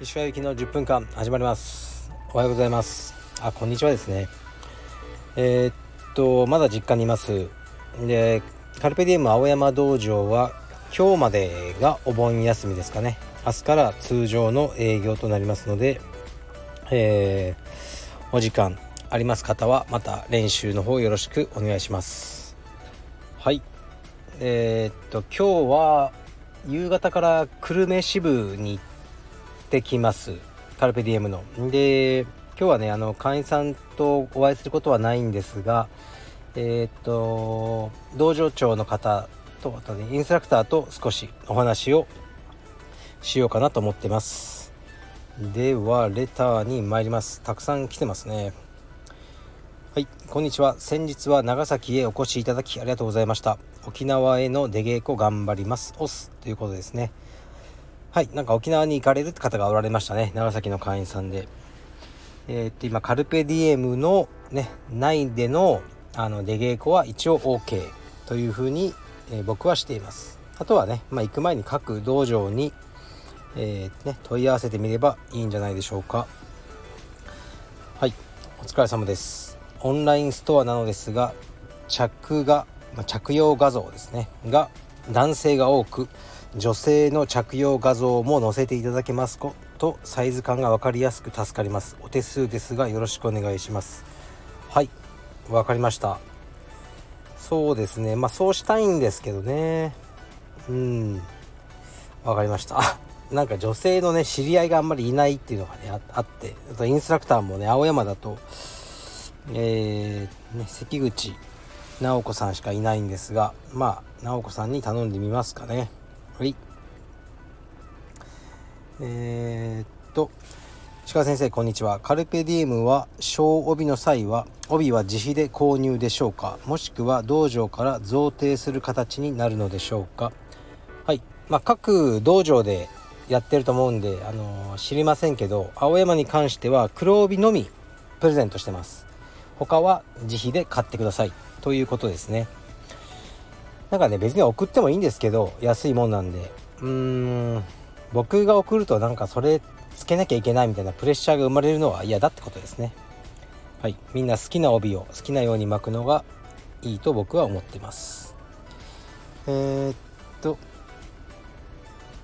石川行きの10分間始まります。おはようございます。あこんにちはですね。えー、っとまだ実家にいます。でカルペディエム青山道場は今日までがお盆休みですかね。明日から通常の営業となりますので、えー、お時間あります方はまた練習の方よろしくお願いします。はい。えー、っと今日は夕方から久留米支部に行ってきます。カルペディエムの。で今日はねあの会員さんとお会いすることはないんですがえー、っと道場長の方とあと、ね、インストラクターと少しお話をしようかなと思ってます。ではレターに参ります。たくさん来てますね。こんにちは。先日は長崎へお越しいただきありがとうございました。沖縄への出稽古頑張ります。オスということですね。はい。なんか沖縄に行かれるって方がおられましたね。長崎の会員さんで。えー、っと今カルペディエムのね内でのあの出稽古は一応 OK というふうに、えー、僕はしています。あとはね、まあ、行く前に各道場に、えー、ね、問い合わせてみればいいんじゃないでしょうか。はい。お疲れ様です。オンラインストアなのですが着が、着用画像ですね。が男性が多く女性の着用画像も載せていただけますことサイズ感が分かりやすく助かります。お手数ですがよろしくお願いします。はい分かりました。そうですね。まあそうしたいんですけどね。うん。分かりました。なんか女性のね知り合いがあんまりいないっていうのがねあってあとインストラクターもね青山だとえー、ね関口直子さんしかいないんですがまあ直子さんに頼んでみますかね。はい。えー、っと鹿先生こんにちは。カルペディエムは小帯の際は帯は自費で購入でしょうか？もしくは道場から贈呈する形になるのでしょうか？はい。まあ、各道場でやってると思うんで、あのー、知りませんけど青山に関しては黒帯のみプレゼントしてます。他は自費で買ってください。ということですね。なんかね別に送ってもいいんですけど安いもんなんで。うーん。僕が送るとなんかそれつけなきゃいけないみたいなプレッシャーが生まれるのは嫌だってことですね。はい。みんな好きな帯を好きなように巻くのがいいと僕は思ってます。えー、っと。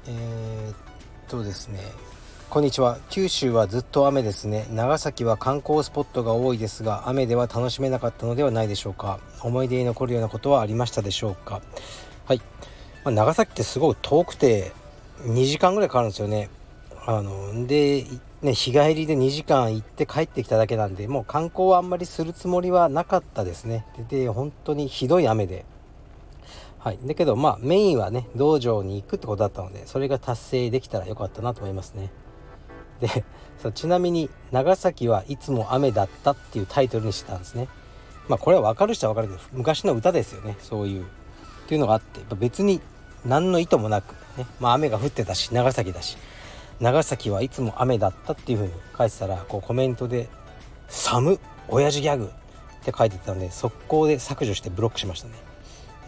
えー、っとですね。こんにちは。九州はずっと雨ですね。長崎は観光スポットが多いですが雨では楽しめなかったのではないでしょうか。思い出に残るようなことはありましたでしょうか。はい、まあ、長崎ってすごい遠くて2時間ぐらいかかるんですよね。あのでね日帰りで2時間行って帰ってきただけなんでもう観光はあんまりするつもりはなかったですね。で本当にひどい雨で。はい。だけどまあメインはね道場に行くってことだったのでそれが達成できたらよかったなと思いますね。でそちなみに長崎はいつも雨だったっていうタイトルにしてたんですね。まあこれは分かる人は分かるけど昔の歌ですよね。そういう。っていうのがあって別に何の意図もなくね。まあ雨が降ってたし長崎だし。長崎はいつも雨だったっていう風に書いてたらこうコメントで「寒親父ギャグ」って書いてたんで速攻で削除してブロックしましたね。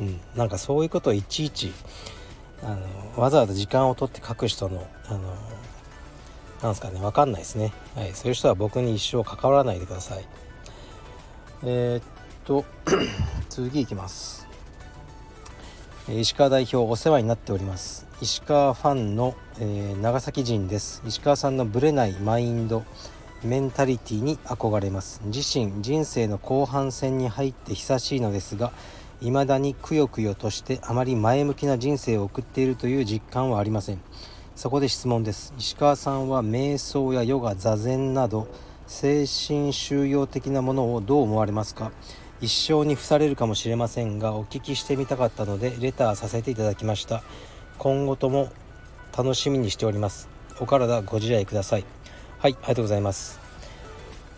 うん、なんかそういうことをいちいちあのわざわざ時間を取って書く人のあのなんすかね分かんないですね、はい、そういう人は僕に一生関わらないでください。えー、っと 次いきます。石川代表お世話になっております。石川ファンの、えー、長崎人です。石川さんのブレないマインドメンタリティに憧れます。自身人生の後半戦に入って久しいのですが未だにくよくよとしてあまり前向きな人生を送っているという実感はありません。そこで質問です。石川さんは瞑想やヨガ座禅など精神収容的なものをどう思われますか？一生に付されるかもしれませんがお聞きしてみたかったのでレターさせていただきました。今後とも楽しみにしております。お体ご自愛ください。はいありがとうございます。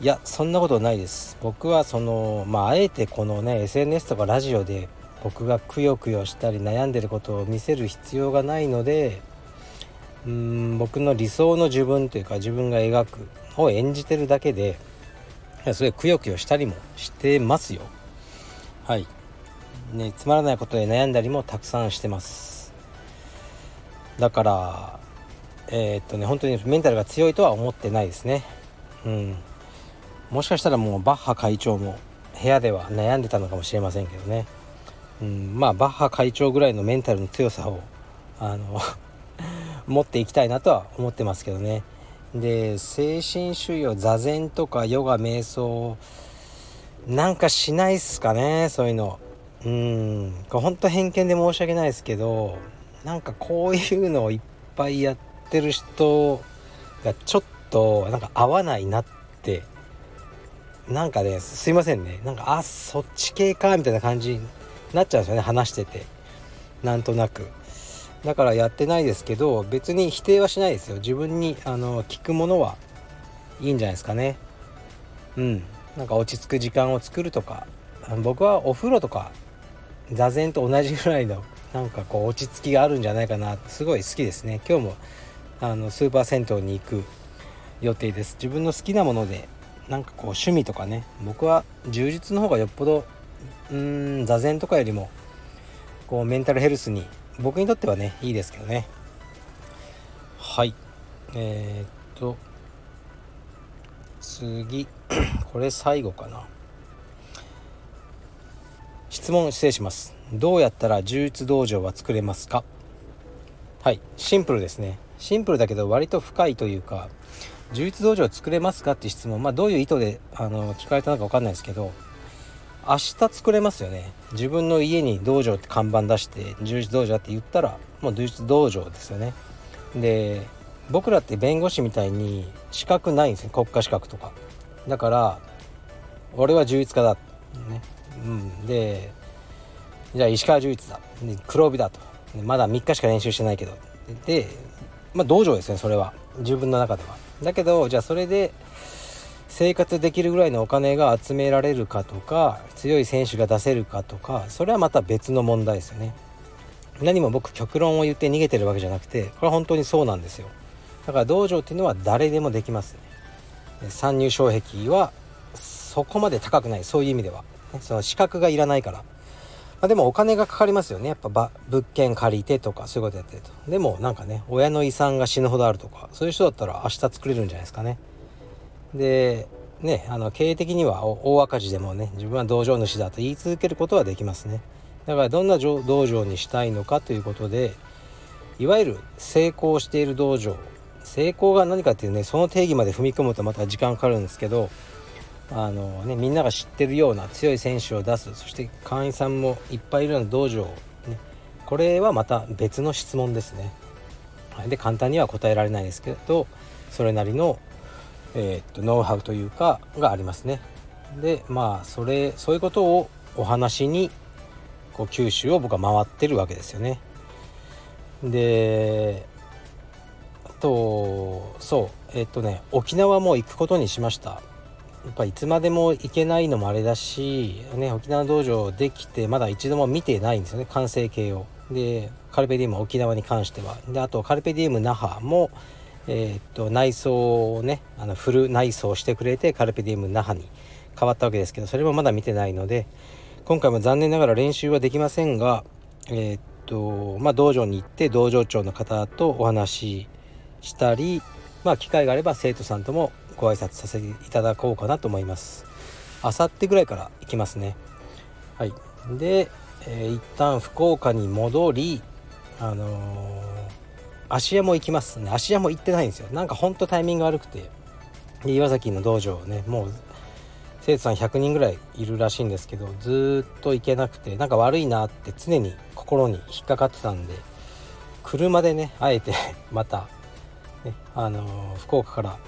いやそんなことないです。僕はそのまああえてこのね SNS とかラジオで僕がくよくよしたり悩んでることを見せる必要がないのでうん僕の理想の自分というか自分が描くを演じてるだけでそれくよくよしたりもしてますよ。はい。ね、つまらないことで悩んだりもたくさんしてます。だからえー、っとね本当にメンタルが強いとは思ってないですね。うん。もしかしたらもうバッハ会長も部屋では悩んでたのかもしれませんけどね、うん、まあバッハ会長ぐらいのメンタルの強さをあの持っていきたいなとは思ってますけどね。で精神主義を座禅とかヨガ瞑想なんかしないっすかねそういうの。うん。ほんと偏見で申し訳ないですけどなんかこういうのをいっぱいやってる人がちょっとなんか合わないなって。なんかねすいませんね。なんかあそっち系かみたいな感じになっちゃうんですよね話してて。なんとなく。だからやってないですけど別に否定はしないですよ。自分にあの聞くものはいいんじゃないですかね。うん。なんか落ち着く時間を作るとか僕はお風呂とか座禅と同じぐらいのなんかこう落ち着きがあるんじゃないかな。すごい好きですね。今日もあのスーパー銭湯に行く予定です。自分の好きなものでなんかこう趣味とかね。僕は充実の方がよっぽどうん座禅とかよりもこうメンタルヘルスに僕にとってはねいいですけどね。はい。えー、っと。次。これ最後かな。質問失礼します。どうやったら充実道場は作れますか？はい。シンプルですね。シンプルだけど割と深いというか充実道場作れますかって質問。まあどういう意図であの聞かれたのか分かんないですけど明日作れますよね。自分の家に道場って看板出して充実道場って言ったらもう充実道場ですよね。で僕らって弁護士みたいに資格ないんですね。国家資格とか。だから俺は充実家だ。ね。うん。でじゃあ石川充実だ。黒帯だと。まだ3日しか練習してないけど。でまあ道場ですねそれは。自分の中では。だけどじゃあそれで生活できるぐらいのお金が集められるかとか強い選手が出せるかとかそれはまた別の問題ですよね。何も僕極論を言って逃げてるわけじゃなくてこれは本当にそうなんですよ。だから道場っていうのは誰でもできますね。参入障壁はそこまで高くない。そういう意味では。その資格がいらないから。まあ、でもお金がかかりますよね。やっぱ物件借りてとかそういうことやってると。でもなんかね親の遺産が死ぬほどあるとかそういう人だったら明日作れるんじゃないですかね。でねあの経営的には大赤字でもね自分は道場主だと言い続けることはできますね。だからどんな道場にしたいのかということでいわゆる成功している道場成功が何かっていうねその定義まで踏み込むとまた時間かかるんですけどあの、ね、みんなが知ってるような強い選手を出すそして会員さんもいっぱいいるような道場、ね、これはまた別の質問ですね。で簡単には答えられないですけどそれなりの、えー、っとノウハウというかがありますね。でまあそれそういうことをお話にこう九州を僕は回ってるわけですよね。であとそうえ、っとね沖縄も行くことにしました。やっぱいつまでも行けないのもあれだし、ね、沖縄道場できてまだ一度も見てないんですよね完成形を。でカルペディウム沖縄に関してはであとカルペディウム那覇も、えー、っと内装をねあのフル内装してくれてカルペディウム那覇に変わったわけですけどそれもまだ見てないので今回も残念ながら練習はできませんがえー、っとまあ道場に行って道場長の方とお話ししたりまあ機会があれば生徒さんともご挨拶させていただこうかなと思います。あさってぐらいから行きますね。はい。で、えー、一旦福岡に戻りあのー、芦屋も行きます。ね芦屋も行ってないんですよ。なんかほんとタイミング悪くて。岩崎の道場ねもう生徒さん100人ぐらいいるらしいんですけどずっと行けなくてなんか悪いなって常に心に引っかかってたんで車でねあえてまた、ね、あのー、福岡から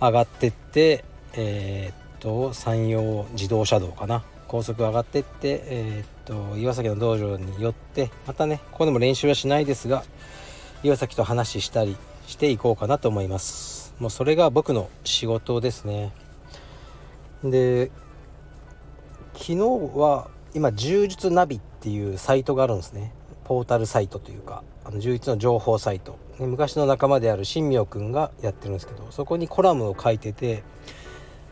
上がってってえー、っと山陽自動車道かな。高速上がってって、えー、っと岩崎の道場に寄ってまたねここでも練習はしないですが岩崎と話したりしていこうかなと思います。もうそれが僕の仕事ですね。で昨日は今柔術ナビっていうサイトがあるんですね。ポータルサイトというかあの充実の情報サイト。昔の仲間である新明くんがやってるんですけどそこにコラムを書いてて、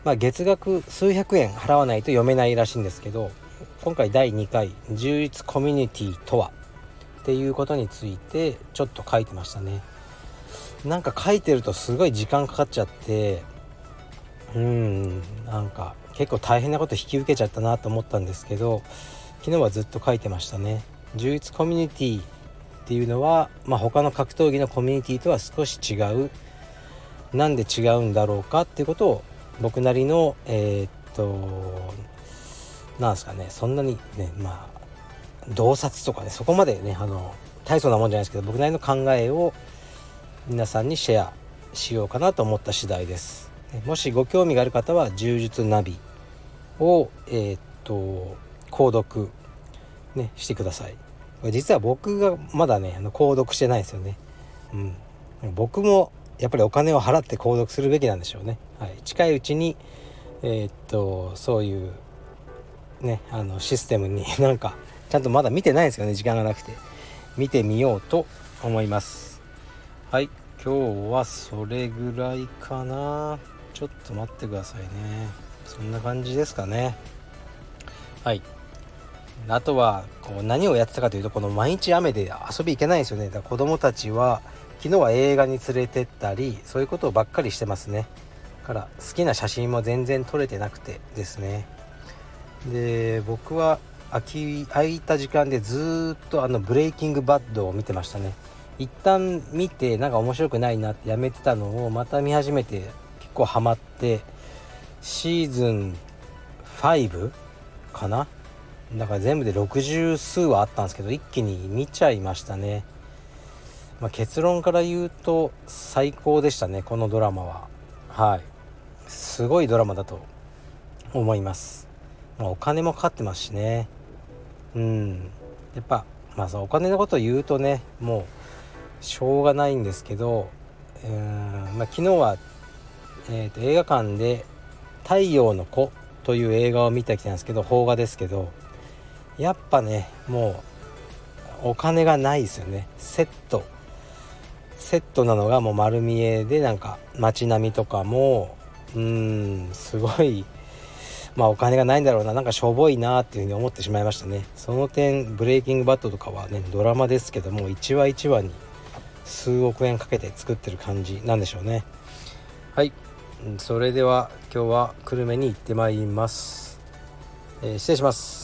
まあ、月額数百円払わないと読めないらしいんですけど今回第2回「充実コミュニティとは?」っていうことについてちょっと書いてましたね。なんか書いてるとすごい時間かかっちゃってうんなんか結構大変なこと引き受けちゃったなと思ったんですけど昨日はずっと書いてましたね。充実コミュニティっていうのは、まあ、他の格闘技のコミュニティとは少し違う。なんで違うんだろうかっていうことを僕なりのえー、っとなんですかねそんなにねまあ洞察とかねそこまでねあの大層なもんじゃないですけど僕なりの考えを皆さんにシェアしようかなと思った次第です。もしご興味がある方は柔術ナビをえー、っと購読ねしてください。実は僕がまだね購読してないですよね。うん。僕もやっぱりお金を払って購読するべきなんでしょうね、はい、近いうちにえー、っとそういうねあのシステムになんかちゃんとまだ見てないんですよね時間がなくて。見てみようと思います。はい今日はそれぐらいかな。ちょっと待ってくださいね。そんな感じですかね。はい。あとはこう何をやってたかというとこの毎日雨で遊び行けないんですよね。だから子供たちは昨日は映画に連れてったりそういうことばっかりしてますね。から好きな写真も全然撮れてなくてですね。で僕は空き空いた時間でずっとあのブレイキングバッドを見てましたね。一旦見てなんか面白くないなってやめてたのをまた見始めて結構ハマってシーズン5かな？だから全部で60数はあったんですけど一気に見ちゃいましたね、まあ、結論から言うと最高でしたねこのドラマは。はい。すごいドラマだと思います。ま、お金もかかってますしね。うん。やっぱまあそのお金のことを言うとねもうしょうがないんですけどうん、まあ、昨日は、えーと、映画館で「太陽の子」という映画を見てきたんですけど邦画ですけどやっぱねもうお金がないですよね。セット。セットなのがもう丸見えでなんか街並みとかもうんすごいまあお金がないんだろうななんかしょぼいなっていうふうに思ってしまいましたね。その点ブレイキングバットとかはねドラマですけども1話1話に数億円かけて作ってる感じなんでしょうね。はい。それでは今日は久留米に行ってまいります、えー、失礼します。